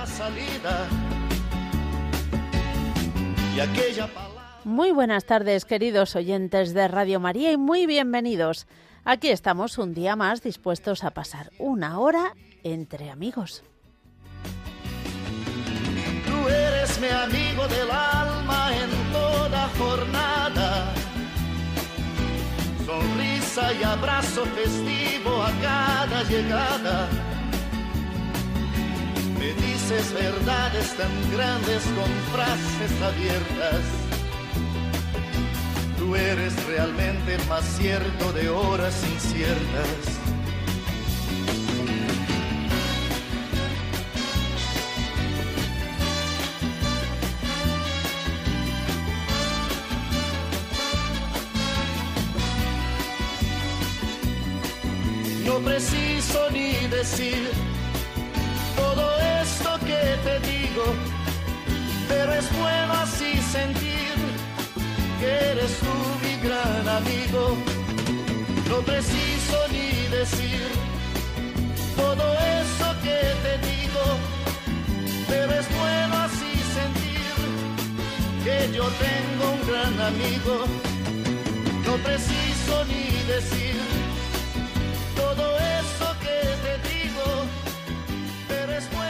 la salida. Y aquella Muy buenas tardes, queridos oyentes de Radio María, y muy bienvenidos. Aquí estamos un día más dispuestos a pasar una hora entre amigos. Tú eres mi amigo del alma en toda jornada. Sonrisa y abrazo festivo a cada llegada. Me dices verdades tan grandes con frases abiertas. Tú eres realmente más cierto de horas inciertas. No preciso ni decir te digo, pero es bueno así sentir que eres tú mi gran amigo. No preciso ni decir todo eso que te digo, pero es bueno así sentir que yo tengo un gran amigo. No preciso ni decir todo eso que te digo, pero es bueno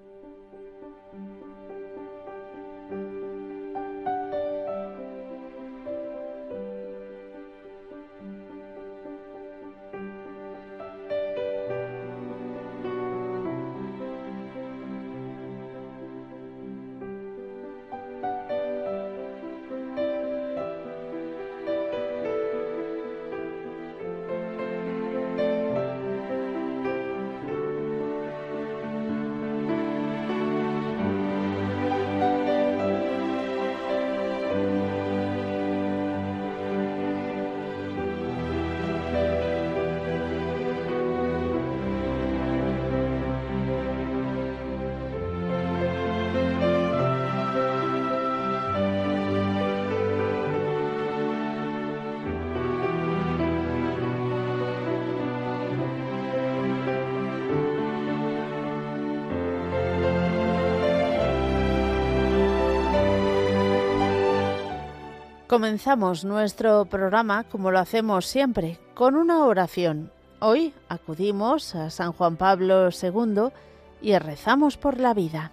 Comenzamos nuestro programa, como lo hacemos siempre, con una oración. Hoy acudimos a San Juan Pablo II y rezamos por la vida.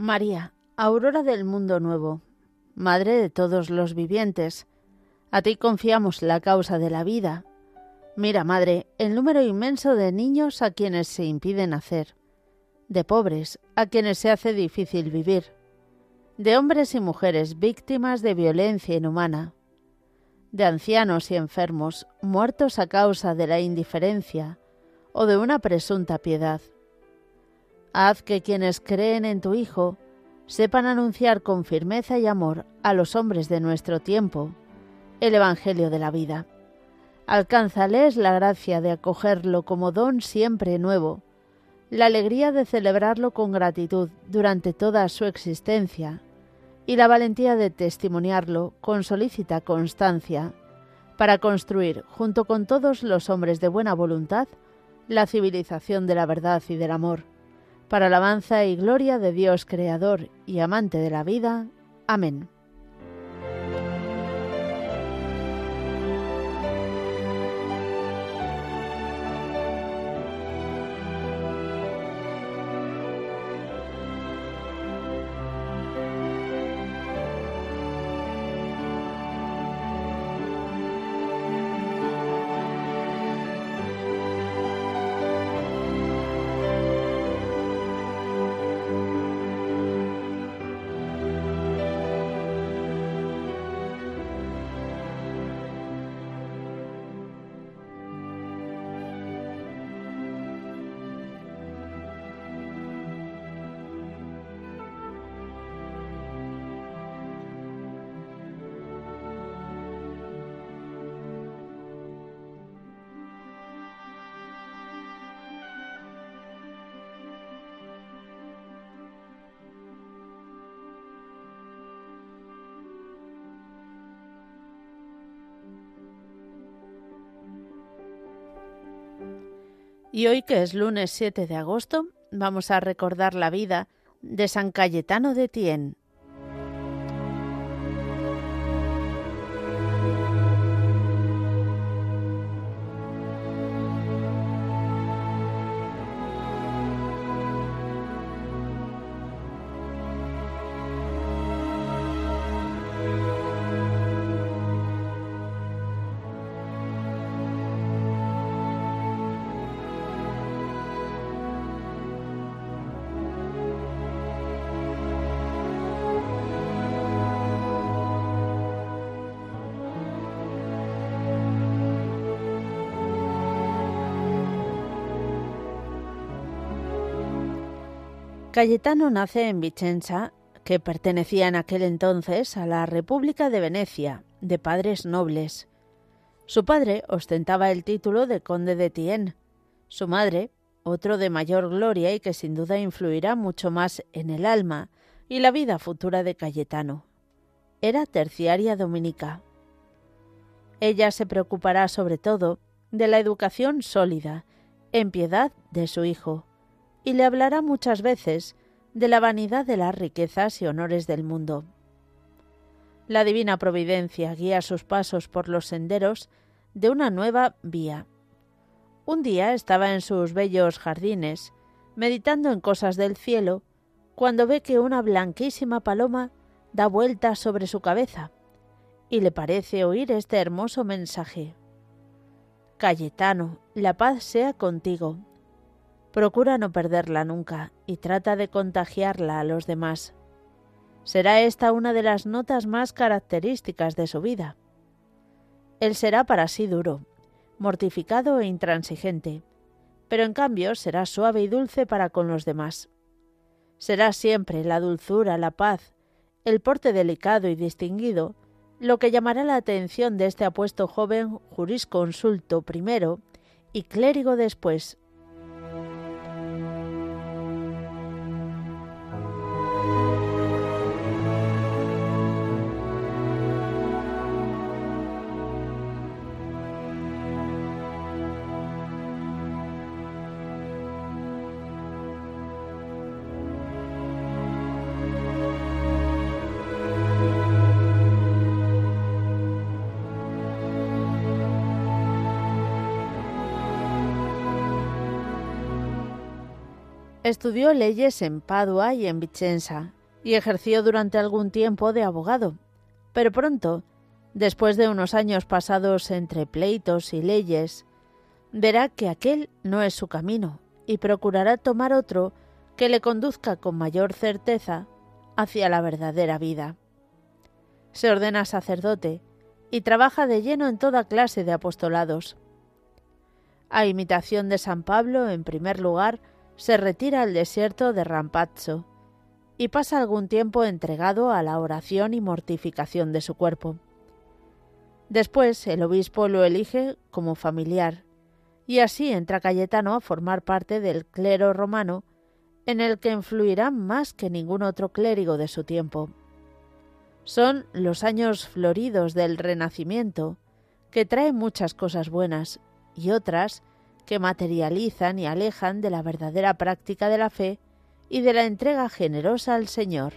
María, aurora del mundo nuevo, Madre de todos los vivientes, a ti confiamos la causa de la vida. Mira, Madre, el número inmenso de niños a quienes se impide nacer, de pobres a quienes se hace difícil vivir, de hombres y mujeres víctimas de violencia inhumana, de ancianos y enfermos muertos a causa de la indiferencia o de una presunta piedad. Haz que quienes creen en tu Hijo sepan anunciar con firmeza y amor a los hombres de nuestro tiempo el Evangelio de la vida. Alcánzales la gracia de acogerlo como don siempre nuevo, la alegría de celebrarlo con gratitud durante toda su existencia y la valentía de testimoniarlo con solícita constancia para construir, junto con todos los hombres de buena voluntad, la civilización de la verdad y del amor para alabanza y gloria de Dios Creador y amante de la vida. Amén. Y hoy, que es lunes 7 de agosto, vamos a recordar la vida de San Cayetano de Tien. Cayetano nace en Vicenza, que pertenecía en aquel entonces a la República de Venecia, de padres nobles. Su padre ostentaba el título de conde de Tien, su madre, otro de mayor gloria y que sin duda influirá mucho más en el alma y la vida futura de Cayetano. Era terciaria dominica. Ella se preocupará sobre todo de la educación sólida, en piedad de su hijo, y le hablará muchas veces de la vanidad de las riquezas y honores del mundo. La divina providencia guía sus pasos por los senderos de una nueva vía. Un día estaba en sus bellos jardines, meditando en cosas del cielo, cuando ve que una blanquísima paloma da vueltas sobre su cabeza, y le parece oír este hermoso mensaje. Cayetano, la paz sea contigo. Procura no perderla nunca y trata de contagiarla a los demás. Será esta una de las notas más características de su vida. Él será para sí duro, mortificado e intransigente, pero en cambio será suave y dulce para con los demás. Será siempre la dulzura, la paz, el porte delicado y distinguido, lo que llamará la atención de este apuesto joven jurisconsulto primero y clérigo después, Estudió leyes en Padua y en Vicenza y ejerció durante algún tiempo de abogado. Pero pronto, después de unos años pasados entre pleitos y leyes, verá que aquel no es su camino y procurará tomar otro que le conduzca con mayor certeza hacia la verdadera vida. Se ordena sacerdote y trabaja de lleno en toda clase de apostolados. A imitación de San Pablo, en primer lugar, se retira al desierto de Rampazzo y pasa algún tiempo entregado a la oración y mortificación de su cuerpo. Después el obispo lo elige como familiar, y así entra Cayetano a formar parte del clero romano, en el que influirá más que ningún otro clérigo de su tiempo. Son los años floridos del Renacimiento, que traen muchas cosas buenas y otras que materializan y alejan de la verdadera práctica de la fe y de la entrega generosa al Señor.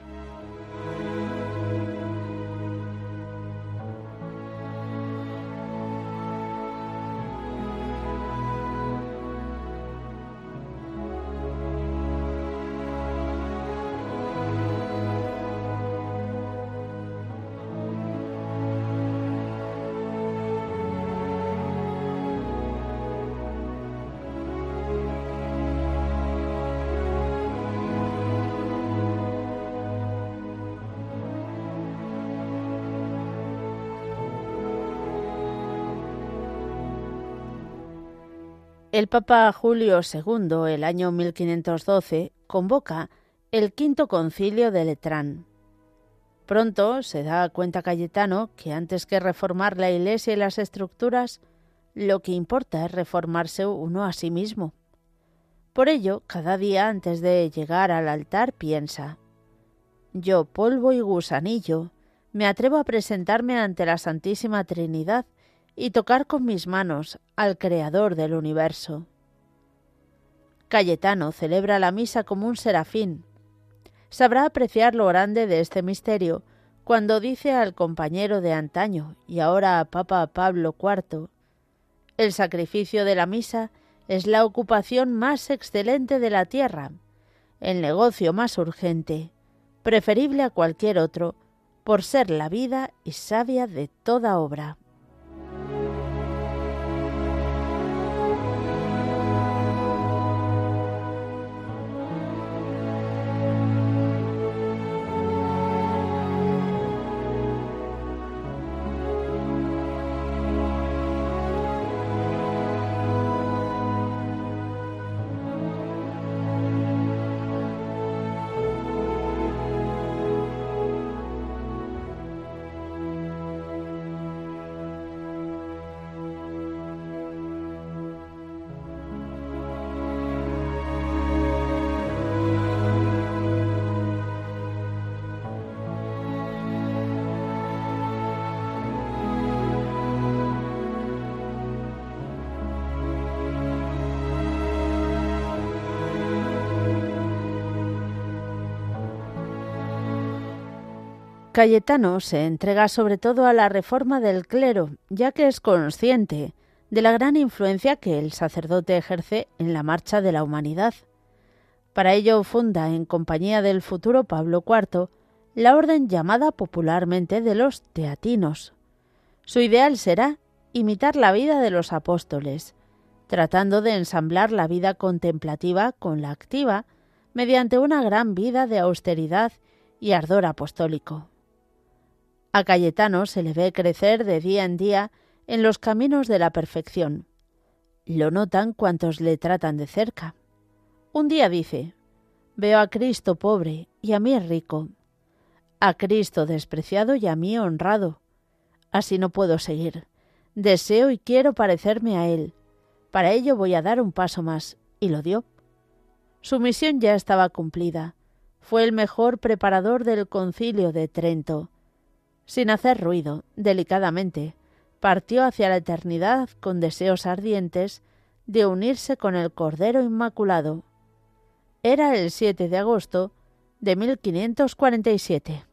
El Papa Julio II, el año 1512, convoca el quinto concilio de Letrán. Pronto se da cuenta Cayetano que antes que reformar la Iglesia y las estructuras, lo que importa es reformarse uno a sí mismo. Por ello, cada día antes de llegar al altar piensa, yo, polvo y gusanillo, me atrevo a presentarme ante la Santísima Trinidad y tocar con mis manos al Creador del universo. Cayetano celebra la misa como un serafín. Sabrá apreciar lo grande de este misterio cuando dice al compañero de antaño y ahora a Papa Pablo IV, el sacrificio de la misa es la ocupación más excelente de la tierra, el negocio más urgente, preferible a cualquier otro, por ser la vida y savia de toda obra. Cayetano se entrega sobre todo a la reforma del clero, ya que es consciente de la gran influencia que el sacerdote ejerce en la marcha de la humanidad. Para ello funda, en compañía del futuro Pablo IV, la orden llamada popularmente de los teatinos. Su ideal será imitar la vida de los apóstoles, tratando de ensamblar la vida contemplativa con la activa, mediante una gran vida de austeridad y ardor apostólico. A Cayetano se le ve crecer de día en día en los caminos de la perfección. Lo notan cuantos le tratan de cerca. Un día dice, Veo a Cristo pobre y a mí rico, a Cristo despreciado y a mí honrado. Así no puedo seguir. Deseo y quiero parecerme a Él. Para ello voy a dar un paso más, y lo dio. Su misión ya estaba cumplida. Fue el mejor preparador del concilio de Trento sin hacer ruido, delicadamente, partió hacia la eternidad con deseos ardientes de unirse con el Cordero Inmaculado. Era el 7 de agosto de 1547.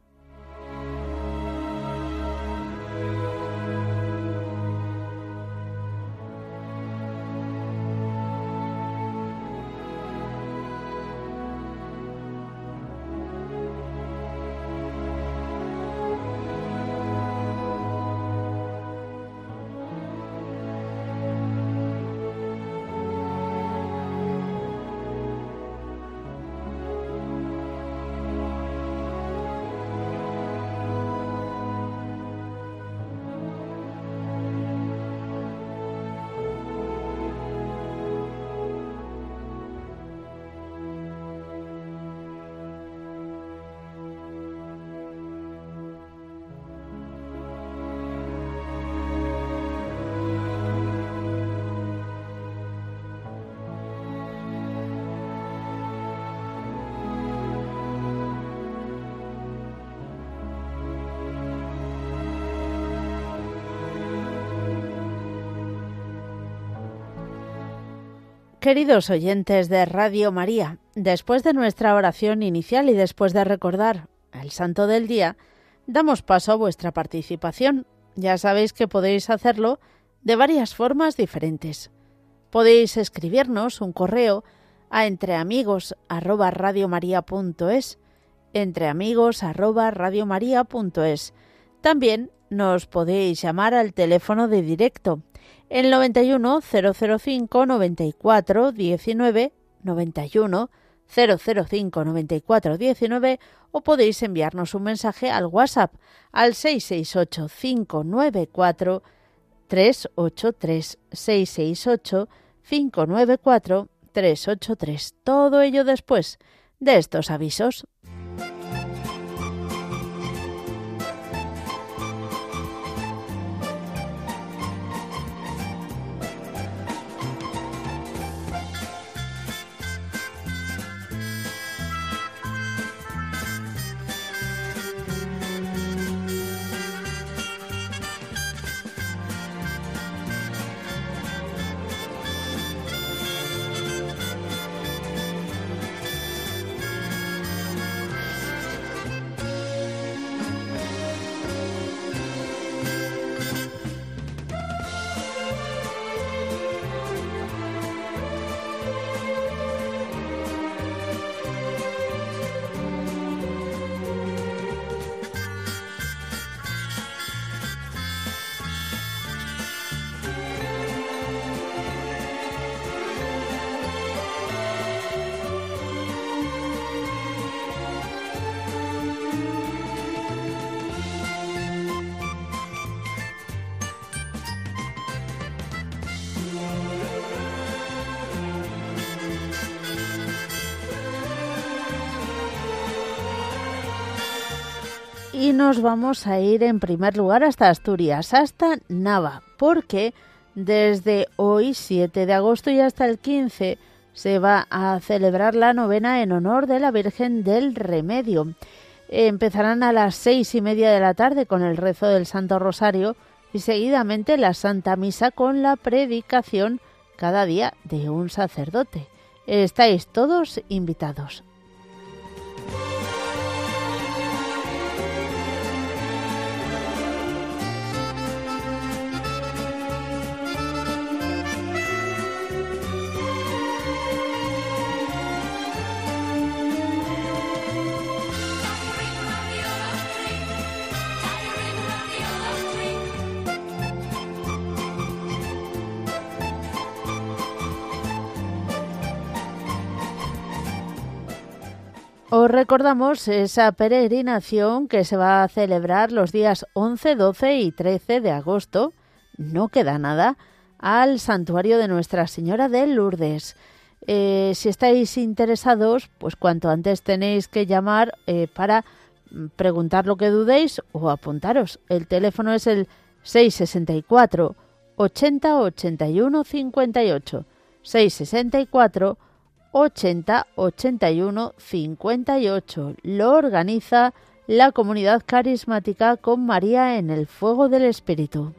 Queridos oyentes de Radio María, después de nuestra oración inicial y después de recordar el Santo del Día, damos paso a vuestra participación. Ya sabéis que podéis hacerlo de varias formas diferentes. Podéis escribirnos un correo a entreamigos@radiomaria.es, entreamigos@radiomaria.es. También nos podéis llamar al teléfono de directo el 91 005 94 19 91 005 94 19 o podéis enviarnos un mensaje al WhatsApp al 668 594 383 668 594 383. Todo ello después de estos avisos. Nos vamos a ir en primer lugar hasta Asturias, hasta Nava, porque desde hoy, 7 de agosto y hasta el 15, se va a celebrar la novena en honor de la Virgen del Remedio. Empezarán a las seis y media de la tarde con el rezo del Santo Rosario y seguidamente la Santa Misa con la predicación cada día de un sacerdote. Estáis todos invitados. Os recordamos esa peregrinación que se va a celebrar los días 11, 12 y 13 de agosto, no queda nada, al santuario de Nuestra Señora de Lourdes. Eh, si estáis interesados, pues cuanto antes tenéis que llamar eh, para preguntar lo que dudéis o apuntaros. El teléfono es el 664 80 81 58. 664 80 81 58. Lo organiza la comunidad carismática con María en el fuego del Espíritu.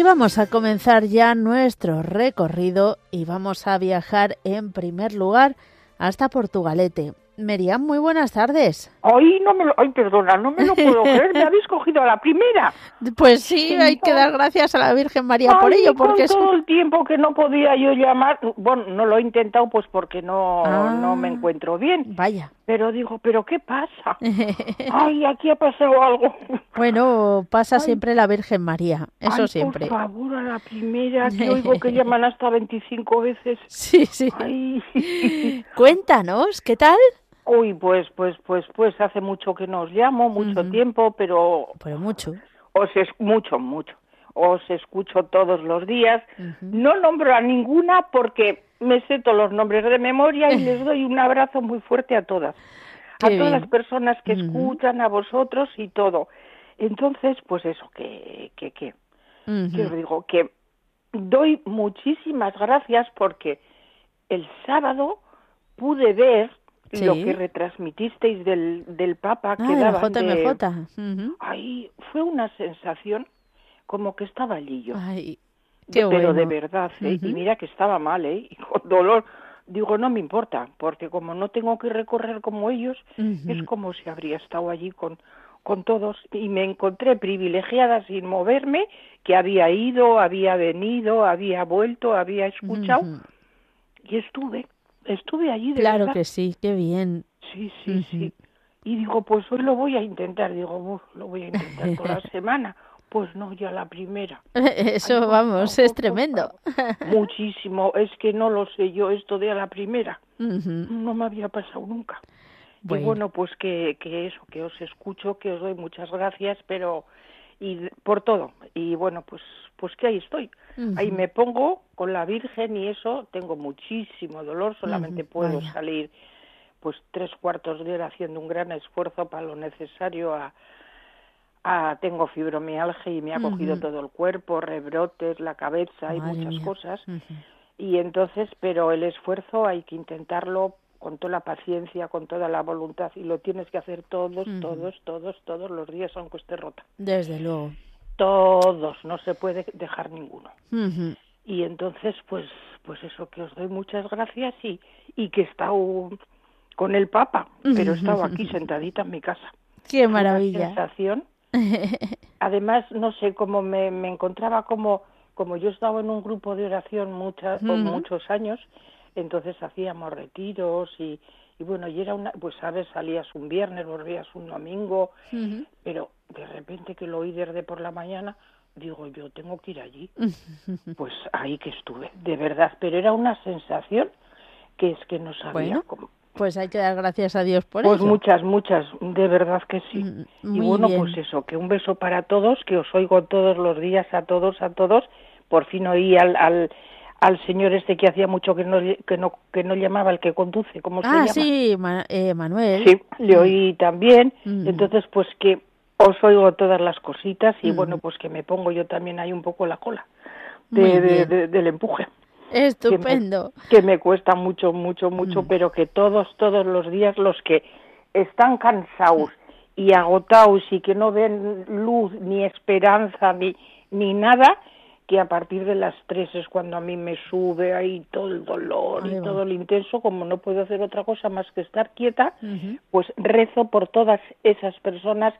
Y vamos a comenzar ya nuestro recorrido y vamos a viajar en primer lugar hasta Portugalete. Meriam, muy buenas tardes. Ay, no me lo, ay, perdona, no me lo puedo creer, me habéis cogido a la primera. Pues sí, hay que dar gracias a la Virgen María por ello, porque con todo el tiempo que no podía yo llamar, bueno, no lo he intentado pues porque no, no me ah. encuentro bien. Vaya. Pero digo, ¿pero qué pasa? Ay, aquí ha pasado algo. Bueno, pasa siempre la Virgen María, eso siempre. Por favor, a la primera, que oigo que llaman hasta 25 veces. Sí, sí. Cuéntanos, ¿qué tal? Uy, pues, pues, pues, pues hace mucho que no os llamo, mucho tiempo, pero... Pero mucho. Os es mucho, mucho. Os escucho todos los días. No nombro a ninguna porque me sé todos los nombres de memoria y les doy un abrazo muy fuerte a todas. a todas las personas que escuchan, a vosotros y todo. Entonces, pues eso, que, que, que, que os digo, que doy muchísimas gracias porque el sábado pude ver lo que retransmitisteis del, del Papa que ah, daban JMJ. Ay, fue una sensación como que estaba allí yo. Ay, qué Pero de verdad, ¿eh? y mira que estaba mal, ¿eh? Y con dolor. Digo, no me importa, porque como no tengo que recorrer como ellos, es como si habría estado allí con, con todos y me encontré privilegiada sin moverme, que había ido, había venido, había vuelto, había escuchado y estuve, estuve allí de Claro que sí, qué bien. Sí, sí, sí. Y digo, pues hoy lo voy a intentar, digo, lo voy a intentar toda la semana. Pues no, ya la primera. Eso, vamos, es tremendo. Muchísimo. Es que no lo sé yo esto de a la primera. No me había pasado nunca. Y bueno, pues que, que eso, que os escucho, que os doy muchas gracias, pero y por todo. Y bueno, pues pues que ahí estoy. Ahí me pongo con la Virgen y eso, tengo muchísimo dolor, solamente puedo salir pues tres cuartos de hora haciendo un gran esfuerzo para lo necesario a, a tengo fibromialgia y me ha cogido todo el cuerpo, rebrotes, la cabeza, hay muchas cosas. Y entonces, pero el esfuerzo hay que intentarlo con toda la paciencia, con toda la voluntad y lo tienes que hacer todos, todos, todos, todos los días aunque esté rota. Desde luego. Todos, no se puede dejar ninguno. Y entonces, pues, pues eso que os doy muchas gracias y, y que he estado con el Papa, pero he estado aquí sentadita en mi casa. Qué maravilla. sensación. Además, no sé cómo me, me encontraba como como yo estaba en un grupo de oración muchas, muchos años entonces hacíamos retiros y, y bueno, y era una, pues sabes, salías un viernes, volvías un domingo, pero de repente que lo oí desde por la mañana, digo, yo tengo que ir allí. pues ahí que estuve, de verdad, pero era una sensación que es que no sabía cómo. Pues hay que dar gracias a Dios por pues eso. Pues muchas, muchas, de verdad que sí. y bueno, pues eso, que un beso para todos, que os oigo todos los días a todos, a todos. Por fin oí al, al al señor este que hacía mucho que no que no que no llamaba el que conduce cómo se ah, llama sí eh, Manuel. Sí le oí también. Entonces pues que os oigo todas las cositas y bueno pues que me pongo yo también ahí un poco la cola de, del empuje estupendo. que me, cuesta mucho mucho mucho pero que todos todos los días los que están cansados y agotados y que no ven luz ni esperanza ni ni nada que a partir de las tres es cuando a mí me sube ahí todo el dolor y todo el intenso, como no puedo hacer otra cosa más que estar quieta, pues rezo por todas esas personas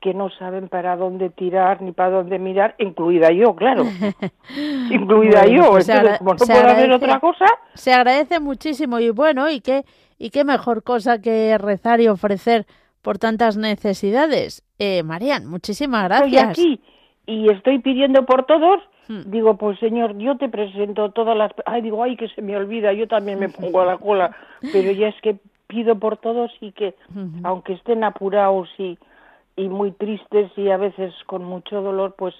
que no saben para dónde tirar ni para dónde mirar, incluida yo, claro, incluida yo. Pues como no puedo hacer otra cosa. Se agradece muchísimo y bueno, y qué, y qué mejor cosa que rezar y ofrecer por tantas necesidades. Eh, Marian, muchísimas gracias. Estoy aquí y estoy pidiendo por todos Hmm. Digo, pues señor, yo te presento todas las... Ay, digo, ay, que se me olvida, yo también me pongo a la cola, pero ya es que pido por todos y que, aunque estén apurados y, y muy tristes y a veces con mucho dolor, pues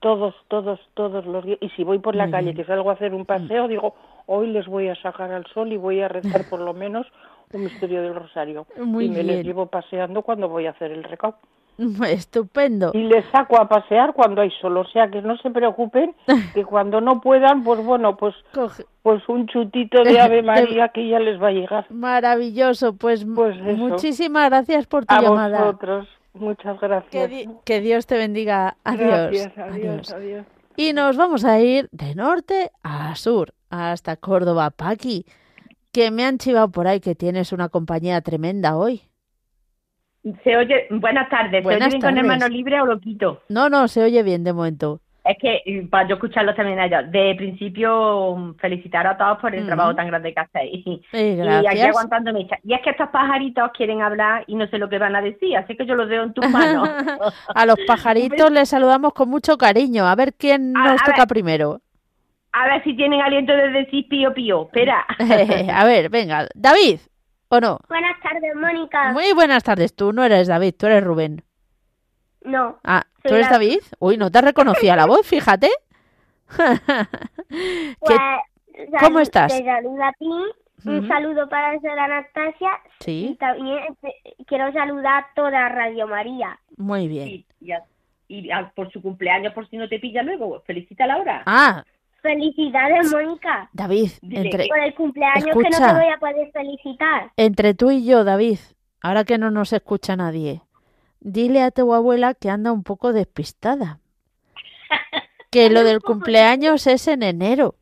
todos, todos, todos los días. Y si voy por la calle, que salgo a hacer un paseo, digo, hoy les voy a sacar al sol y voy a rezar por lo menos un misterio del rosario. y me les llevo paseando cuando voy a hacer el recaudo. Estupendo. Y les saco a pasear cuando hay sol, o sea que no se preocupen, que cuando no puedan, pues bueno, pues, pues un chutito de Ave María que ya les va a llegar. Maravilloso, pues, pues muchísimas gracias por tu a llamada. vosotros, muchas gracias. Que, Dios te bendiga. Adiós. adiós, adiós. Y nos vamos a ir de norte a sur, hasta Córdoba, Paqui, que me han chivado por ahí que tienes una compañía tremenda hoy. Se oye, buenas tardes, ¿se oye bien con hermano libre o lo quito? No, no, se oye bien de momento. Es que, para yo escucharlo también allá, de principio, felicitar a todos por el trabajo tan grande que hacéis. y aquí aguantándome. Y es que estos pajaritos quieren hablar y no sé lo que van a decir, así que yo los veo en tus manos. a los pajaritos les saludamos con mucho cariño. A ver quién nos toca primero. A ver si tienen aliento de decir pío pío. Espera. a ver, venga. David, ¿O no? Buenas tardes, Mónica. Muy buenas tardes. Tú no eres David, tú eres Rubén. No. Ah, ¿tú eres David? Uy, no te reconocía la voz, fíjate. pues, ¿Cómo estás? Te saludo a ti. Un saludo para ser Anastasia. Sí. Y también quiero saludar a toda Radio María. Muy bien. Y, por su cumpleaños, por si no te pilla luego, felicita a Laura. Ah, Felicidades, Mónica. David, entre... por el cumpleaños que no te voy a poder felicitar. Entre tú y yo, David, ahora que no nos escucha nadie, dile a tu abuela que anda un poco despistada. que lo del cumpleaños es en enero.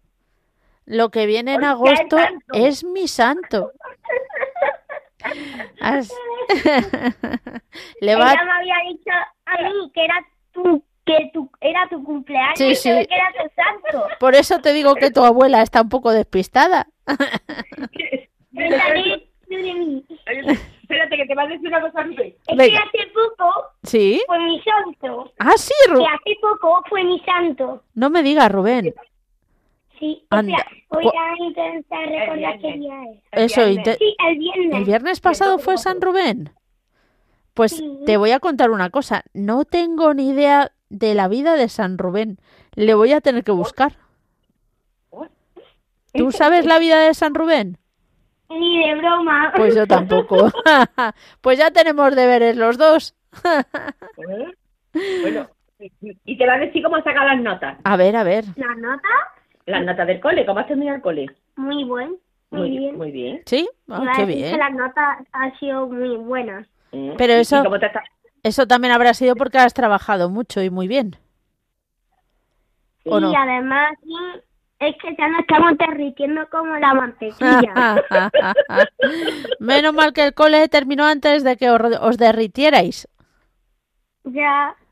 Lo que viene en agosto es mi santo. Has- Le va... Ella me había dicho a mí que era tu, que tu, era tu cumpleaños Sí, que era tu santo. Por eso te digo que tu abuela está un poco despistada. Espérate, que te va a decir una cosa, Rubén. Es que hace poco ¿Sí? fue mi santo. Ah, sí, Que Ru- hace poco fue mi santo. No me digas, Rubén. Sí, Anda. espera, voy a intentar recordar qué día es. Eso, inte- Sí, el viernes. ¿El viernes pasado fue San Rubén? Pues Sí. te voy a contar una cosa. No tengo ni idea de la vida de San Rubén. Le voy a tener que buscar. ¿Tú sabes la vida de San Rubén? Ni de broma. Pues yo tampoco. pues ya tenemos deberes los dos. Bueno, y te va a decir cómo sacar las notas. A ver, a ver. La nota, Las notas del cole, ¿cómo has terminado el cole? muy buen. Muy, bien. Muy bien. ¿Sí? Ah, qué bien. que las notas han sido muy buenas. Mm. Pero ¿Y- eso- Eso también habrá sido porque has trabajado mucho y muy bien. Y además, sí, es que ya nos estamos derritiendo como la mantequilla. Menos mal que el cole terminó antes de que os, os derritierais. ya.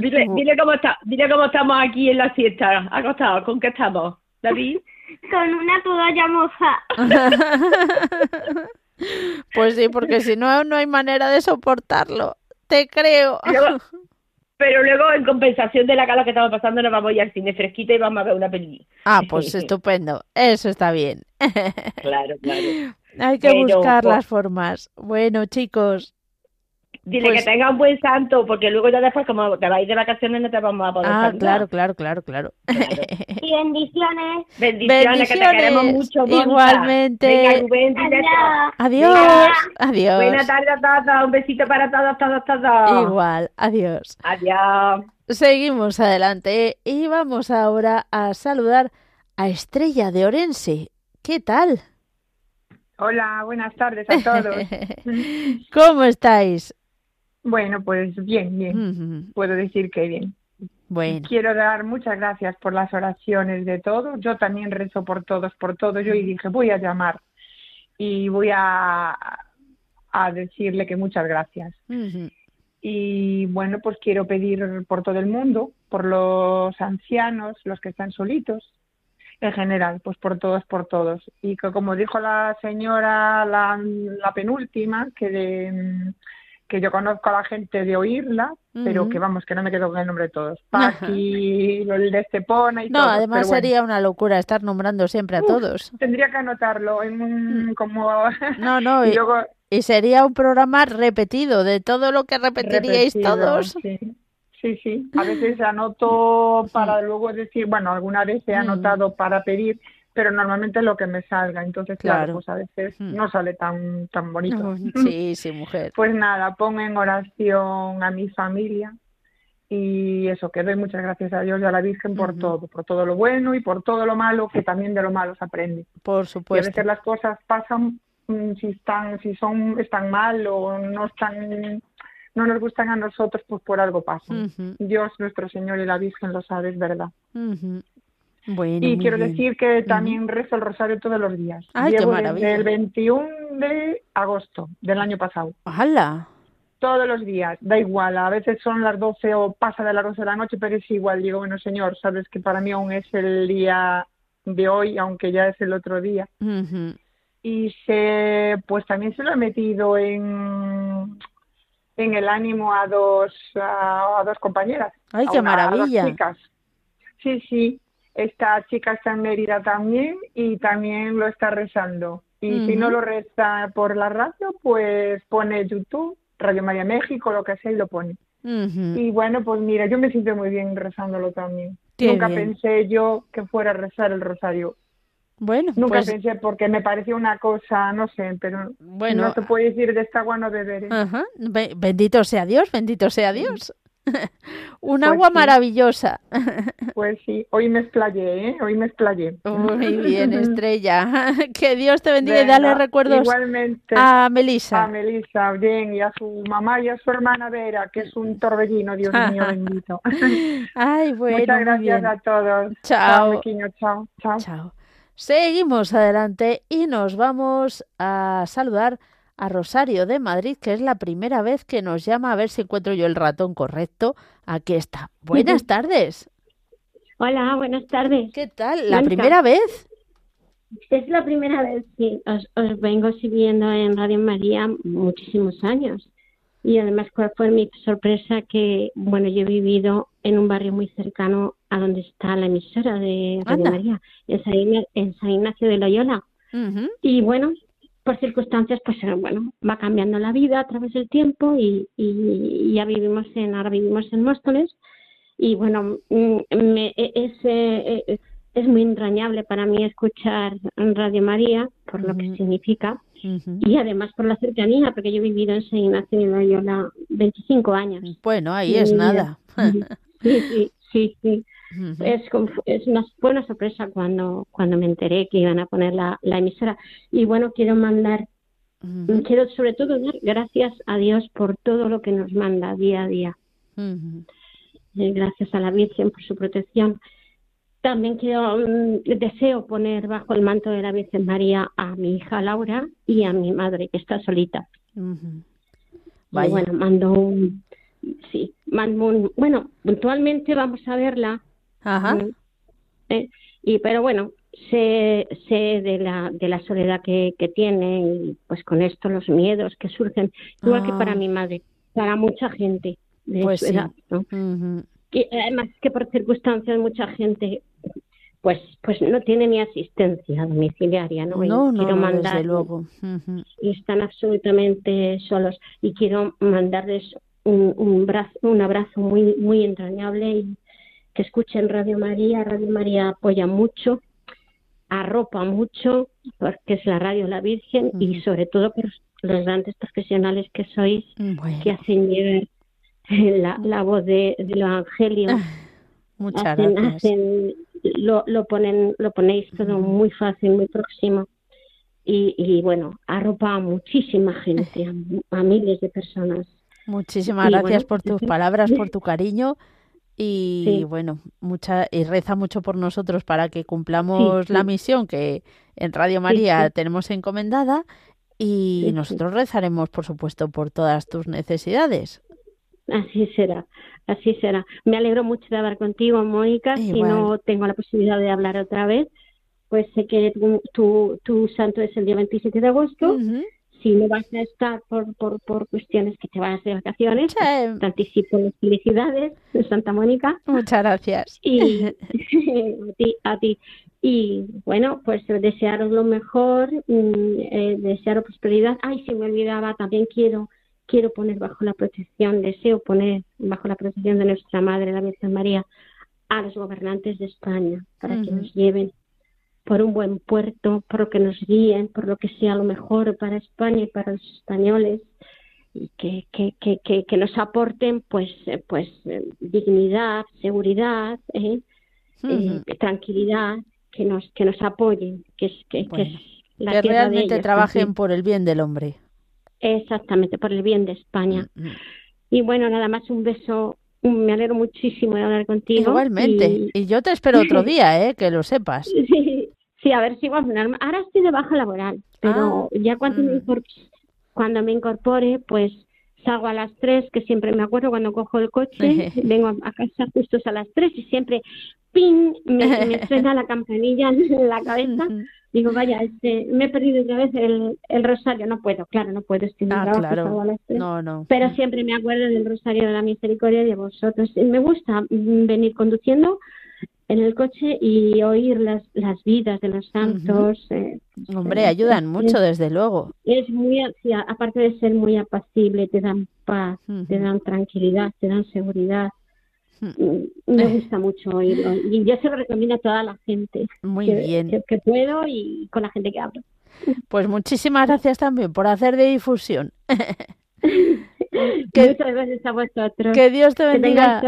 dile, dile cómo está, dile cómo estamos aquí en la siesta, acostados, ¿con qué estamos? David, Con una toalla moja. Pues sí, porque si no, no hay manera de soportarlo. Te creo. Luego- pero luego en compensación de la cala que estamos pasando nos vamos a ir al cine fresquita y vamos a ver una peli. Ah, pues estupendo. Eso está bien. Claro, claro. Hay que Pero, buscar pues- las formas. Bueno, chicos, Dile Pues- que tenga un buen santo, porque luego ya después, como te vais de vacaciones, no te vamos a poder Ah, saludar. claro, claro, claro, claro. Y bendiciones. Bendiciones, que te queremos mucho, igualmente. Venga, Rubén, dile Adiós. Adiós, adiós. Buena tarde a todos, un besito para todos, todos, todos. Igual, adiós. Adiós. Seguimos adelante y vamos ahora a saludar a Estrella de Orense. ¿Qué tal? Hola, buenas tardes a todos. ¿Cómo estáis? Bueno, pues bien, bien. Puedo decir que bien. Bueno, Quiero dar muchas gracias por las oraciones de todos. Yo también rezo por todos, por todos. Yo y dije, voy a llamar y voy a, a decirle que muchas gracias. Y bueno, pues quiero pedir por todo el mundo, por los ancianos, los que están solitos, en general, pues por todos, por todos. Y que como dijo la señora, la, la penúltima, que, de- que yo conozco a la gente de oírla, pero Ujú. que vamos, que no me quedo con el nombre de todos. Paqui, el de Estepona y No, todo. además pero bueno. sería una locura estar nombrando siempre a Uf. todos. Tendría que anotarlo en un, como... No, no, y y, luego y sería un programa repetido de todo lo que repetiríais repetido, todos. Sí. sí, sí. A veces anoto para luego decir, bueno, alguna vez he Mm. anotado para pedir, pero normalmente lo que me salga. Entonces, claro, Claro. pues a veces Mm. no sale tan, tan bonito. Sí, sí, mujer. Pues nada, pongo en oración a mi familia y eso, que doy muchas gracias a Dios y a la Virgen por todo, por todo lo bueno y por todo lo malo, que también de lo malo se aprende. Por Y a supuesto. veces las cosas pasan mm, si están, si son, están mal o no están, no nos gustan a nosotros, pues por algo pasan. Ujú, Dios, nuestro Señor y la Virgen lo sabe, es verdad. Bueno, Y quiero bien. decir que también rezo el rosario todos los días. Ay, qué Llevo maravilla. desde el 21 de agosto del año pasado. ¡Hala! Todos los días, da igual, a veces son las 12 o pasa de las 12 de la noche, pero es igual. Digo, bueno, Señor, sabes que para mí aún es el día de hoy, aunque ya es el otro día. Y se pues también se lo he metido en en el ánimo a dos a, a dos compañeras ¡Ay, a qué una- a dos maravilla! chicas sí sí esta chica está en Mérida también y también lo está rezando y si no lo reza por la radio pues pone YouTube Radio María México lo que sea y lo pone y bueno pues mira yo me siento muy bien rezándolo también Qué nunca bien. pensé yo que fuera a rezar el rosario Bueno, Nunca pues pensé porque me parecía una cosa, no sé, pero Bueno, no se puede decir de esta agua no beberé. Ajá. Be- Bendito sea Dios, bendito sea Dios. Un Pues agua sí. maravillosa. Pues sí, hoy me explayé, ¿eh? Hoy me explayé. Muy bien, Estrella. Que Dios te bendiga y dale recuerdos Igualmente a Melissa. a Melissa, bien, y a su mamá y a su hermana Vera, que es un torbellino, Dios mío bendito. Ay, bueno, Muchas muy gracias bien. a todos. Chao. Chao, chao. Chao. Seguimos adelante y nos vamos a saludar a Rosario de Madrid, que es la primera vez que nos llama a ver si encuentro yo el ratón correcto. Aquí está. Buenas tardes. Hola, buenas tardes. ¿Qué tal? ¿La primera vez? Es la primera vez que os, os, vengo siguiendo en Radio María muchísimos años. Y además, ¿cuál fue mi sorpresa? Que, bueno, yo he vivido en un barrio muy cercano a donde está la emisora de Radio María, en San, en San, Ignacio de Loyola. Y bueno, por circunstancias, pues eh, bueno, va cambiando la vida a través del tiempo y, y ya vivimos en, ahora vivimos en Móstoles. Y bueno, mm, me, e, es, eh, eh, es muy entrañable para mí escuchar Radio María, por lo que significa, y además por la cercanía, porque yo he vivido en San Ignacio de Loyola 25 años. Bueno, ahí es nada. Sí, sí, sí, sí. es, es una buena sorpresa cuando, cuando me enteré que iban a poner la, la emisora. Y bueno, quiero mandar, quiero sobre todo dar gracias a Dios por todo lo que nos manda día a día. Eh, gracias a la Virgen por su protección. También quiero, mm, deseo poner bajo el manto de la Virgen María a mi hija Laura y a mi madre que está solita. bueno, mando un, sí, bueno, puntualmente vamos a verla. Ajá. Eh, y pero bueno, sé, sé de la de la soledad que, que tiene y pues con esto los miedos que surgen, igual que para ah. mi madre, para mucha gente de pues su edad, ¿no? además que por circunstancias mucha gente pues pues no tiene ni asistencia domiciliaria no, no, no quiero mandar luego y están absolutamente solos y quiero mandarles un, un, brazo, un abrazo muy, muy entrañable y que escuchen Radio María. Radio María apoya mucho, arropa mucho, porque es la radio La Virgen y sobre todo por los grandes profesionales que sois, que hacen llegar la, la voz de, del Evangelio. Muchas gracias. lo, lo, ponen, lo ponéis todo muy fácil, muy próximo. Y, y bueno, arropa a muchísima gente, a miles de personas. Muchísimas gracias por tus palabras, por tu cariño y bueno, mucha y reza mucho por nosotros para que cumplamos la misión que en Radio María tenemos encomendada y nosotros rezaremos, por supuesto, por todas tus necesidades. Así será, así será. Me alegro mucho de hablar contigo, Mónica. Si no tengo la posibilidad de hablar otra vez, pues sé que tu, tu, santo es el día 27 de agosto si no vas a estar por, por, por cuestiones que te vas de vacaciones, pues, te anticipo las felicidades de Santa Mónica. Muchas gracias. Y a ti, a ti. Y bueno, pues desearos lo mejor, mm, eh, desearos prosperidad. Ay, si me olvidaba, también quiero quiero poner bajo la protección, deseo poner bajo la protección de nuestra Madre, la Virgen María, a los gobernantes de España, para que nos lleven por un buen puerto, por lo que nos guíen, por lo que sea lo mejor para España y para los españoles y que, que, que, que, nos aporten pues eh, pues eh, dignidad, seguridad, ¿eh? tranquilidad, que nos que nos apoyen, que que, que, que realmente trabajen por el bien del hombre. Exactamente, por el bien de España. Mm, mm. Y bueno, nada más un beso me alegro muchísimo de hablar contigo. Igualmente. Y, yo te espero otro día, ¿eh? que lo sepas. Sí, Sí, a ver si voy a Ahora estoy de baja laboral, pero ah, ya cuando, me mm. cuando me incorpore, pues salgo a las tres, que siempre me acuerdo cuando cojo el coche, vengo a casa justo a las tres y siempre ¡ping! me, suena la campanilla en la cabeza. Digo, vaya, este, me he perdido otra vez el, el rosario. No puedo, claro, no puedo. Estoy ah, claro. a las tres. No, no. Pero siempre me acuerdo del rosario de la misericordia de vosotros. Me gusta mm, venir conduciendo en el coche y oír las, las vidas de los santos. Eh, Hombre, ayudan mucho, desde luego. Es muy, aparte de ser muy apacible, te dan paz, te dan tranquilidad, te dan seguridad. Mm, me gusta mucho oírlo y yo se lo recomiendo a toda la gente muy que, bien. Que, puedo y con la gente que hablo. Pues muchísimas gracias también por hacer de difusión. que, Muchas gracias a vosotros. Que Dios te bendiga.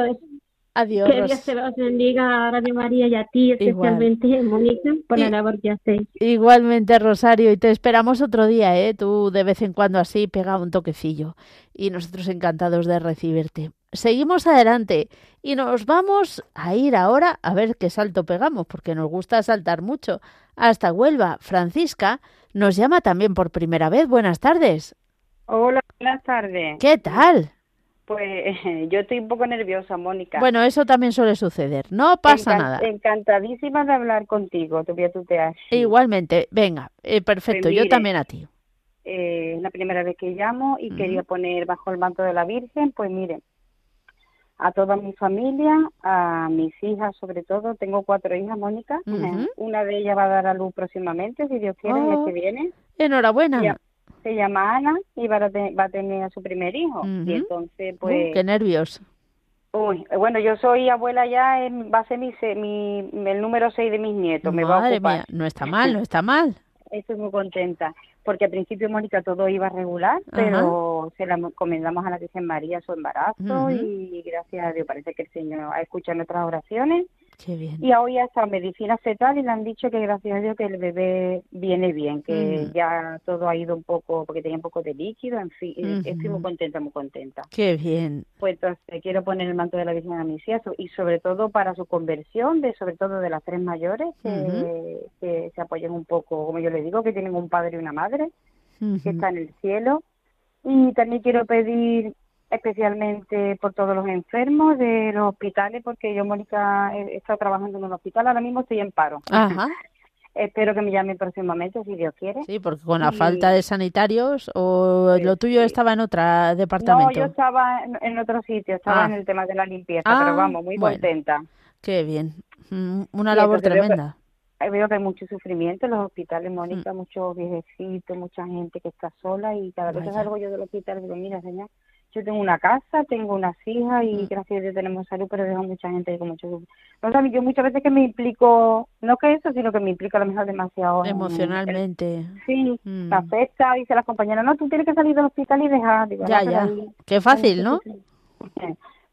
Adiós. Que Dios te los bendiga a Radio María y a ti especialmente, Mónica, por la labor que hacéis. Igualmente, Rosario, y te esperamos otro día, ¿eh? Tú de vez en cuando así pega un toquecillo. Y nosotros encantados de recibirte. Seguimos adelante y nos vamos a ir ahora a ver qué salto pegamos, porque nos gusta saltar mucho. Hasta Huelva. Francisca nos llama también por primera vez. Buenas tardes. Hola, buenas tardes. ¿Qué tal? Pues yo estoy un poco nerviosa, Mónica. Bueno, eso también suele suceder. No pasa nada. Encantadísima de hablar contigo. Te voy a tutear. Igualmente. Venga, eh, perfecto. yo también a ti. Eh, es la primera vez que llamo y quería poner bajo el manto de la Virgen. Pues miren, a toda mi familia, a mis hijas sobre todo. Tengo cuatro hijas, Mónica. Una de ellas va a dar a luz próximamente, si Dios quiere, el mes que oh, viene. Enhorabuena. Se, llama Ana y va a, va a tener a su primer hijo. Y entonces, pues... qué nervios. Uy, bueno, yo soy abuela ya, en, va a ser mi, mi, el número seis de mis nietos. me va a ocupar. mía, no está mal, no está mal. Estoy muy contenta porque al principio Mónica todo iba regular, pero se la encomendamos a la Virgen María su embarazo y gracias a Dios parece que el Señor ha escuchado nuestras oraciones y hoy hasta medicina fetal y le han dicho que gracias a Dios que el bebé viene bien, que mm. ya todo ha ido un poco, porque tenía un poco de líquido, en fin, eh, estoy muy contenta, muy contenta. Qué bien. Pues entonces quiero poner el manto de la Virgen a mis hijas y sobre todo para su conversión, de sobre todo de las tres mayores, que, que se apoyen un poco, como yo les digo, que tienen un padre y una madre, que está en el cielo. Y también quiero pedir especialmente por todos los enfermos de los hospitales, porque yo, Mónica, he estado trabajando en un hospital, ahora mismo estoy en paro. Espero que me llamen próximamente, si Dios quiere. Sí, porque con la falta de sanitarios, ¿o lo tuyo estaba en otro departamento? No, yo estaba en, otro sitio, estaba ah. en el tema de la limpieza, pero ah, vamos, muy contenta. Qué bien, mm, una labor tremenda. Veo que, hay mucho sufrimiento en los hospitales, Mónica, mm. muchos viejecitos, mucha gente que está sola y cada vez que salgo yo del hospital digo, mira, señor, yo tengo una casa, tengo unas hijas y mm. gracias a Dios tenemos salud, pero dejo mucha gente con mucho no sabes, yo muchas veces que me implico, no que eso, sino que me implico a lo mejor demasiado. Emocionalmente. sí, mm. me afecta, dice la compañera, no, tú tienes que salir del hospital y dejar. ya, ya. Qué fácil, ¿no?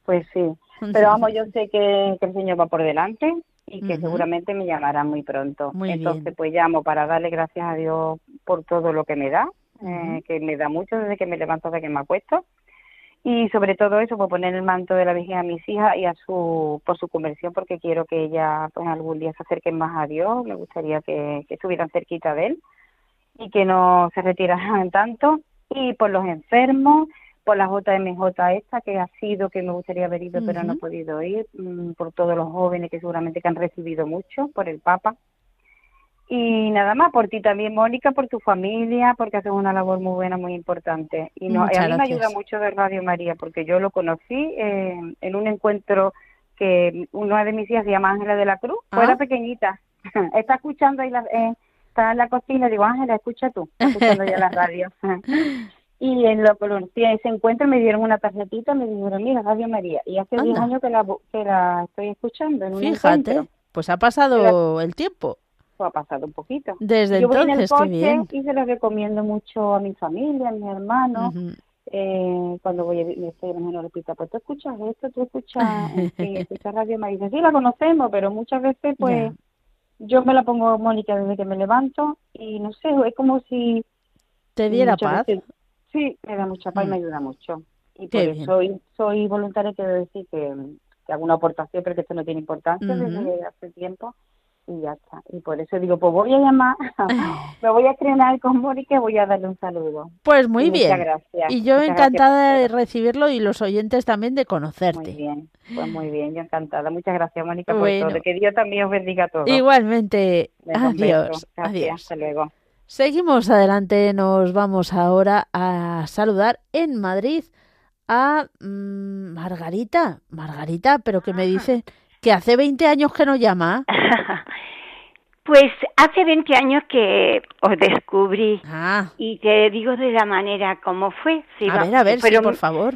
Pues sí. Pero vamos, yo sé que, el Señor va por delante y que seguramente me llamará muy pronto. Muy Entonces, pues llamo para darle gracias a Dios por todo lo que me da, eh, que me da mucho desde que me levanto, desde que me acuesto y sobre todo eso por poner el manto de la Virgen a mis hijas y a su por su conversión porque quiero que ella pues algún día se acerquen más a Dios. Me gustaría que, estuvieran cerquita de él y que no se retiraran tanto. Y por los enfermos por la JMJ esta que ha sido que me gustaría haber ido pero no he podido ir mm, por todos los jóvenes que seguramente que han recibido mucho por el Papa y nada más, por ti también, Mónica, por tu familia, porque haces una labor muy buena, muy importante. Y no, a mí me ayuda mucho de Radio María, porque yo lo conocí eh, en un encuentro que una de mis hijas se llama Ángela de la Cruz, ah. pequeñita, está escuchando ahí, la, eh, está en la cocina, digo, Ángela, escucha tú, está escuchando ya la radio. y en lo que ese encuentro me dieron una tarjetita, me dijeron, mira, Radio María, y hace 10 años que la, que la estoy escuchando en un Fíjate, pues ha pasado el tiempo ha pasado un poquito. Desde Yo entonces, en el coche bien. y se lo recomiendo mucho a mi familia, a mis hermanos. eh, cuando voy a estoy en el hospital, pues tú escuchas esto, tú escuchas, en escuchas Radio María. Sí, la conocemos, pero muchas veces, pues, yo me la pongo, Mónica, desde que me levanto y no sé, es como si... ¿Te diera paz? sí, me da mucha paz y me mm. ayuda mucho. Y por eso soy, soy voluntaria, quiero decir que, que hago una aportación, pero que esto no tiene importancia desde hace tiempo y ya está. Y por eso digo, pues voy a llamar, me voy a estrenar con Mónica y voy a darle un saludo. Pues muy bien. Muchas gracias. Y yo encantada de recibirlo y los oyentes también de conocerte. Muy bien, pues muy bien, yo encantada. Muchas gracias, Mónica, por todo. Que Dios también os bendiga a todos. Igualmente. Adiós. Adiós. Hasta luego. Seguimos adelante, nos vamos ahora a saludar en Madrid a mm, Margarita. Margarita, pero que me ah. Que hace 20 años que no llama. Pues hace 20 años que os descubrí ah. y te digo de la manera como fue. a ver, a ver, sí, por favor.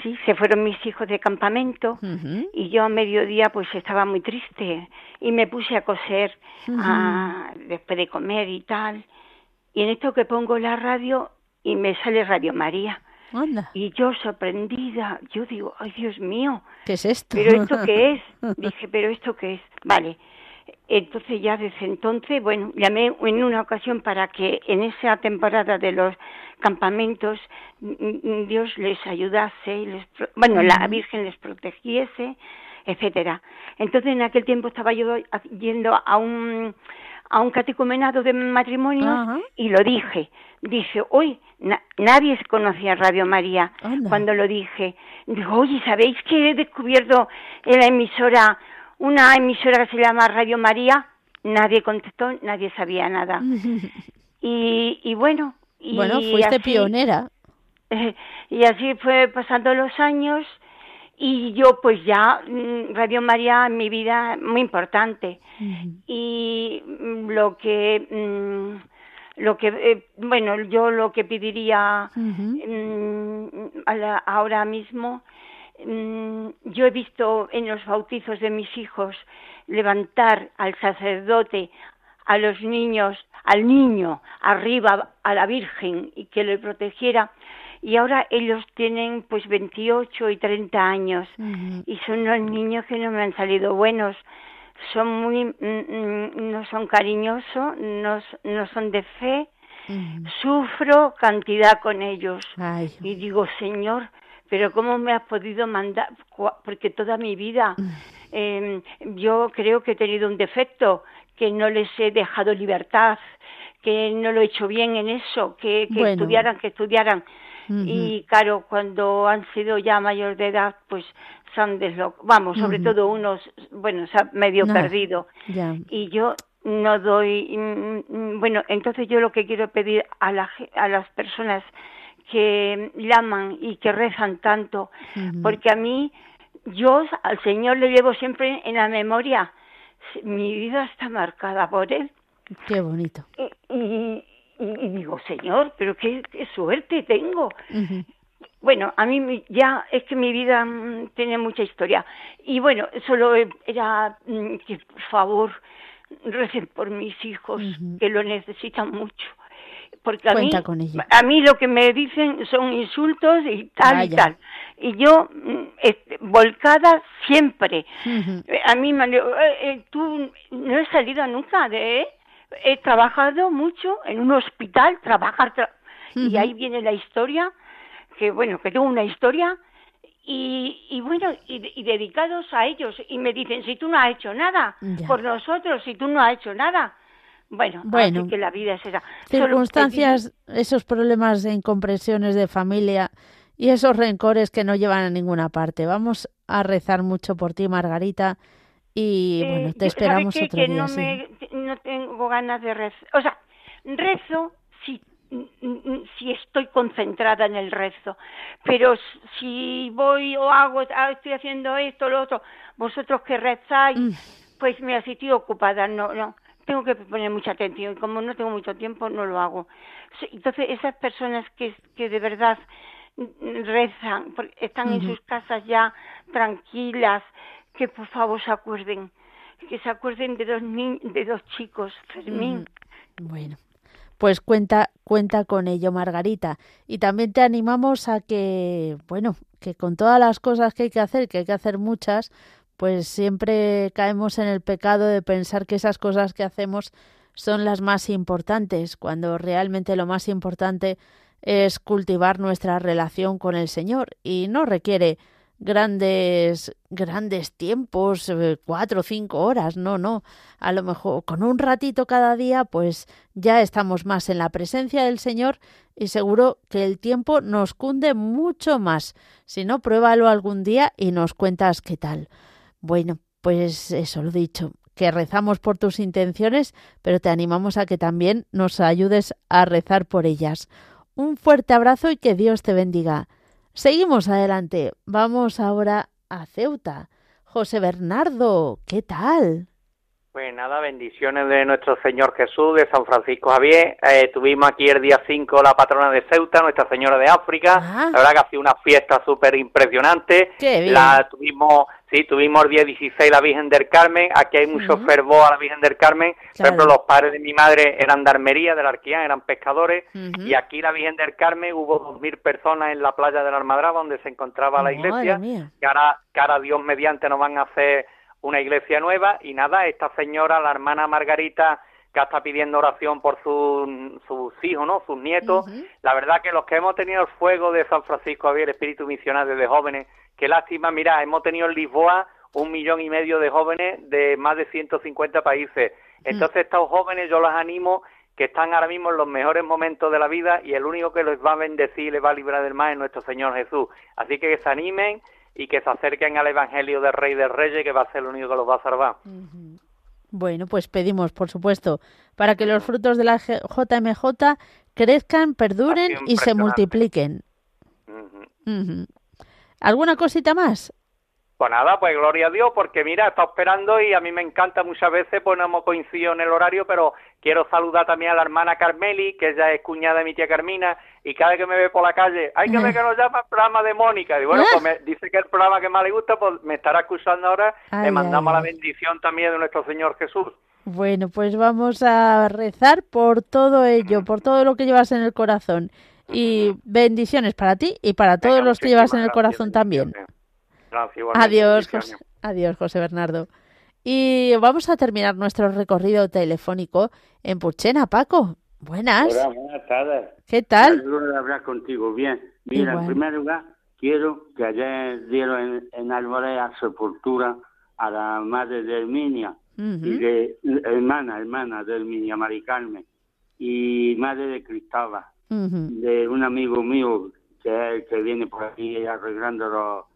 Sí, se fueron mis hijos de campamento y yo a mediodía pues estaba muy triste y me puse a coser después de comer y tal. Y en esto que pongo la radio y me sale Radio María. Y yo sorprendida, yo digo, ay Dios mío. ¿Qué es esto? ¿Pero esto qué es? Dije, ¿pero esto qué es? Vale. Entonces ya desde entonces, bueno, llamé en una ocasión para que en esa temporada de los campamentos Dios les ayudase, y les, bueno, la Virgen les protegiese, etcétera. Entonces en aquel tiempo estaba yo yendo a un a un catecumenado de matrimonio y lo dije. Dice, hoy nadie conocía Radio María cuando lo dije. Digo, oye, ¿sabéis que he descubierto en la emisora, una emisora que se llama Radio María? Nadie contestó, nadie sabía nada. y, y bueno. Y bueno, fuiste pionera. y así fue pasando los años y yo pues ya mm, Radio María en mi vida muy importante. Y mm, lo que mm, lo que eh, bueno yo lo que pediría ahora mismo yo he visto en los bautizos de mis hijos levantar al sacerdote a los niños al niño arriba a la Virgen y que le protegiera y ahora ellos tienen pues 28 y 30 años. Y son los niños que no me han salido buenos. Son muy mm, mm, no son cariñosos no, no son de fe. Sufro cantidad con ellos. Y digo señor pero cómo me has podido mandar porque toda mi vida em, yo creo que he tenido un defecto que no les he dejado libertad que no lo he hecho bien en eso que, estudiaran que estudiaran y claro, cuando han sido ya mayor de edad, pues se han deslocado, vamos, sobre todo unos, bueno, se ha medio perdido. Y yo no doy, mm, mm, bueno, entonces yo lo que quiero pedir a, la, a las personas que llaman y que rezan tanto, porque a mí, yo al Señor le llevo siempre en la memoria, mi vida está marcada por Él. Qué bonito. y, y, digo, Señor, pero qué, suerte tengo. Bueno, a mí ya es que mi vida mm, tiene mucha historia. Y bueno, solo era mm, que por favor recen por mis hijos, que lo necesitan mucho. Porque a mí, a mí lo que me dicen son insultos y tal y tal. Y yo, mm, este, volcada siempre. A mí me eh, eh, tú no he salido nunca de he trabajado mucho en un hospital, trabajar, y ahí viene la historia, que bueno, que tengo una historia, y, y bueno, y, dedicados a ellos, y me dicen, si tú no has hecho nada por nosotros, si tú no has hecho nada, bueno, bueno así que la vida esa. Circunstancias, esos problemas de incompresiones de familia y esos rencores que no llevan a ninguna parte. Vamos a rezar mucho por ti, Margarita, y eh, bueno, te esperamos otro que día. No, me, no tengo ganas de rezar. O sea, rezo si, si estoy concentrada en el rezo. Pero si voy o hago, ah, estoy haciendo esto, lo otro, vosotros que rezáis, mm. pues me estoy ocupada. No, no. Tengo que poner mucha atención. Como no tengo mucho tiempo, no lo hago. Entonces, esas personas que, que de verdad rezan, están en sus casas ya tranquilas, que por favor se acuerden, que se acuerden de dos, de dos chicos, Fermín. Bueno, pues cuenta, cuenta con ello, Margarita. Y también te animamos a que, bueno, que con todas las cosas que hay que hacer, que hay que hacer muchas, pues siempre caemos en el pecado de pensar que esas cosas que hacemos son las más importantes, cuando realmente lo más importante es cultivar nuestra relación con el Señor y no requiere grandes, grandes tiempos, eh, cuatro o cinco horas, no, no. A lo mejor con un ratito cada día, pues ya estamos más en la presencia del Señor y seguro que el tiempo nos cunde mucho más. Si no, pruébalo algún día y nos cuentas qué tal. Bueno, pues eso lo dicho, que rezamos por tus intenciones, pero te animamos a que también nos ayudes a rezar por ellas. Un fuerte abrazo y que Dios te bendiga. Seguimos adelante. Vamos ahora a Ceuta. José Bernardo, ¿qué tal? Pues nada, bendiciones de nuestro Señor Jesús, de San Francisco Javier. Eh, tuvimos aquí el día 5 la patrona de Ceuta, Nuestra Señora de África. La verdad que ha sido una fiesta súper impresionante. La tuvimos, sí, tuvimos el día 16 la Virgen del Carmen. Aquí hay mucho fervor a la Virgen del Carmen. Por ejemplo, los padres de mi madre eran de Armería, de la Arquía, eran pescadores. Y aquí la Virgen del Carmen hubo dos mil personas en la playa de la Almadraba, donde se encontraba la iglesia. Que ahora, que ahora Dios mediante nos van a hacer una iglesia nueva y nada, esta señora, la hermana Margarita, que está pidiendo oración por su, sus hijos, ¿no? Sus nietos. La verdad que los que hemos tenido el fuego de San Francisco Javier, espíritu misionario de jóvenes, qué lástima, mira, hemos tenido en Lisboa un millón y medio de jóvenes de más de 150 países. Entonces, estos jóvenes yo los animo que están ahora mismo en los mejores momentos de la vida y el único que les va a bendecir y les va a librar del mal es nuestro Señor Jesús. Así que, que se animen y que se acerquen al Evangelio del Rey de Reyes, que va a ser el único que los va a salvar. Bueno, pues pedimos, por supuesto, para que los frutos de la JMJ crezcan, perduren y se multipliquen. ¿Alguna cosita más? Pues nada, pues gloria a Dios, porque mira, está esperando y a mí me encanta muchas veces, pues no hemos coincidido en el horario, pero quiero saludar también a la hermana Carmeli, que ella es cuñada de mi tía Carmina, y cada vez que me ve por la calle, hay que ver que nos llama el programa de Mónica. Y bueno, pues me dice que el programa que más le gusta, pues me estará escuchando ahora, le mandamos la bendición también de nuestro Señor Jesús. Bueno, pues vamos a rezar por todo ello, por todo lo que llevas en el corazón. Y bendiciones para ti y para todos los que llevas en el corazón también. Adiós, José, adiós, José Bernardo. Y vamos a terminar nuestro recorrido telefónico en Puchena, Paco. Buenas. Hola, buenas tardes. ¿Qué tal? de hablar contigo. Bien. Mira, en primer lugar, quiero que ayer dieron en, en Alborea sepultura a la madre de Herminia, y de, hermana, hermana de Herminia, Mari Carmen, y madre de Cristóbal, de un amigo mío que, que viene por aquí arreglando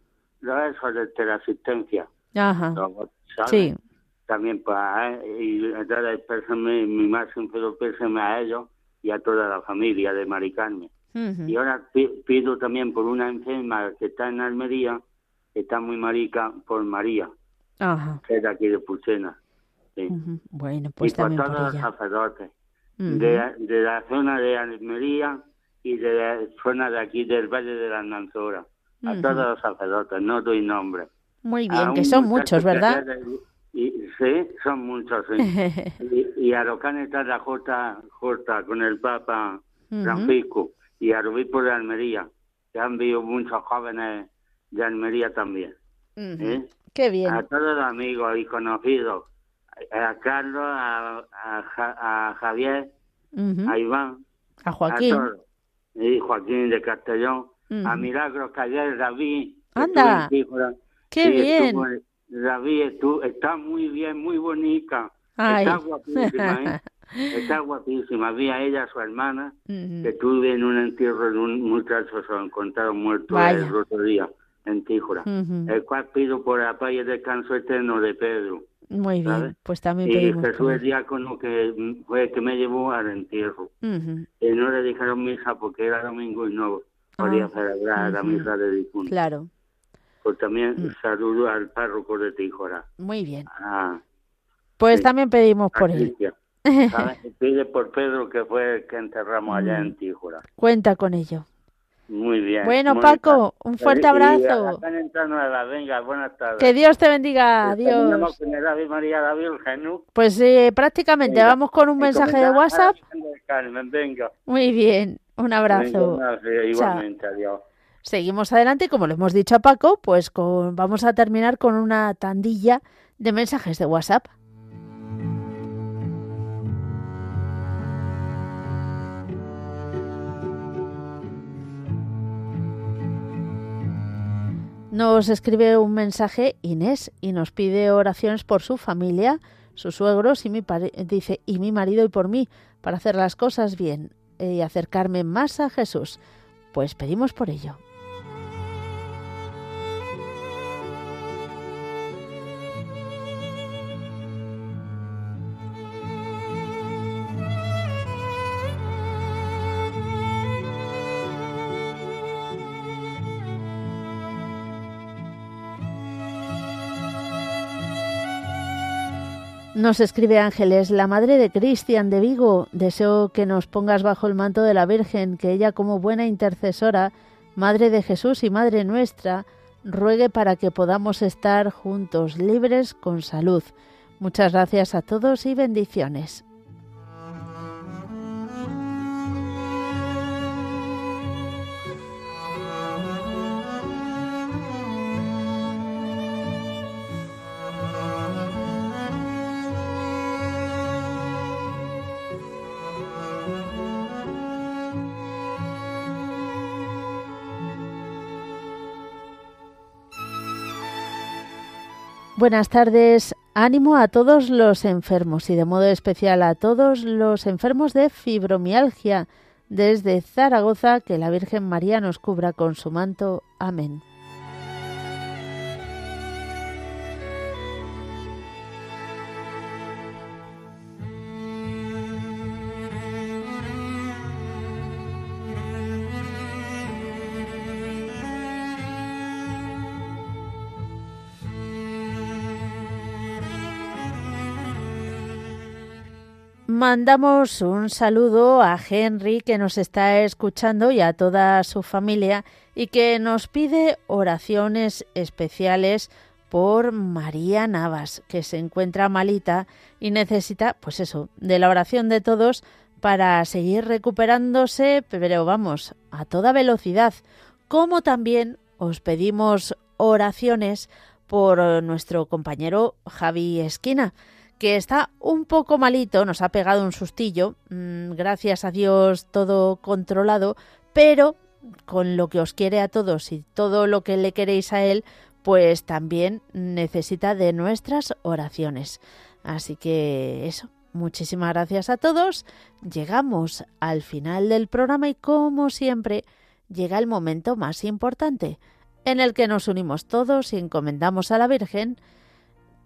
los eso de teleasistencia. Ajá. Sí. También para pues, eh, y entonces mi, mi más sincero pésame a ellos y a toda la familia de Mari Carmen. Y ahora pido también por una enferma que está en Almería, que está muy marica, por María, Ajá. que es de aquí de Puchena. Sí. Bueno, pues y por todos los sacerdotes de, de, la zona de Almería y de la zona de aquí del Valle de la Nanzora a todos los sacerdotes, no doy nombre. Muy bien, que son muchos, ¿verdad? Y, sí, son muchos, sí. y, a los que han estado la J, con el Papa Francisco y al obispo de Almería, que han visto muchos jóvenes de Almería también. ¿eh? Qué bien. A todos los amigos y conocidos, a Carlos, a, a, Javier, a Iván, a Joaquín. y Joaquín de Castellón, a Milagros que ayer David. Anda. Qué bien. David, tú, está muy bien, muy bonita. Está guapísima, ¿eh? Está guapísima. Había ella, su hermana, que estuve en un entierro de un muchacho, se lo encontraron muerto el otro día en Tíjora. El cual pido por la paz y el descanso eterno de Pedro. Muy bien, pues también y pedimos. Y Jesús el diácono que fue el que me llevó al entierro. Y no le dijeron misa porque era domingo y no podía ah, celebrar la misa de difunto. Claro. Pues también mm. saludo al párroco de Tijora. Muy bien. Ah, pues también pedimos por él. Pide por Pedro que fue el que enterramos allá en mm. Tijora. Cuenta con ello. Muy bien. Bueno, Paco, un fuerte abrazo. Venga, buenas tardes. Que Dios te bendiga. Adiós. María la Virgen, Pues eh, prácticamente vamos con un mensaje de WhatsApp. venga. Muy bien. Un abrazo. igualmente, adiós. Seguimos adelante como le hemos dicho a Paco, pues con, vamos a terminar con una tandilla de mensajes de WhatsApp. Nos escribe un mensaje Inés y nos pide oraciones por su familia, sus suegros y mi dice y mi marido y por mí para hacer las cosas bien y acercarme más a Jesús. Pues pedimos por ello. Nos escribe Ángeles, la madre de Cristian de Vigo. Deseo que nos pongas bajo el manto de la Virgen, que ella como buena intercesora, madre de Jesús y madre nuestra, ruegue para que podamos estar juntos, libres, con salud. Muchas gracias a todos y bendiciones. Buenas tardes. Ánimo a todos los enfermos y de modo especial a todos los enfermos de fibromialgia. Desde Zaragoza, que la Virgen María nos cubra con su manto. Amén. Mandamos un saludo a Henry que nos está escuchando y a toda su familia y que nos pide oraciones especiales por María Navas, que se encuentra malita y necesita, pues eso, de la oración de todos para seguir recuperándose, pero vamos, a toda velocidad. Como también os pedimos oraciones por nuestro compañero Javi Esquina, que está un poco malito, nos ha pegado un sustillo, mm, gracias a Dios todo controlado, pero con lo que os quiere a todos y todo lo que le queréis a él, pues también necesita de nuestras oraciones. Así que eso, muchísimas gracias a todos. Llegamos al final del programa y como siempre llega el momento más importante, en el que nos unimos todos y encomendamos a la Virgen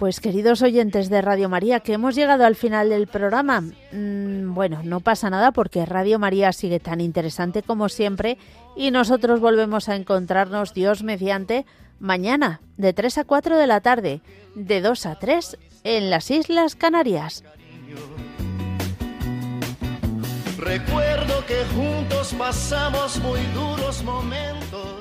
Pues queridos oyentes de Radio María, que hemos llegado al final del programa. Mm, bueno, no pasa nada porque Radio María sigue tan interesante como siempre y nosotros volvemos a encontrarnos Dios mediante mañana de 3 a 4 de la tarde, de 2 a 3 en las Islas Canarias. Recuerdo que juntos pasamos muy duros momentos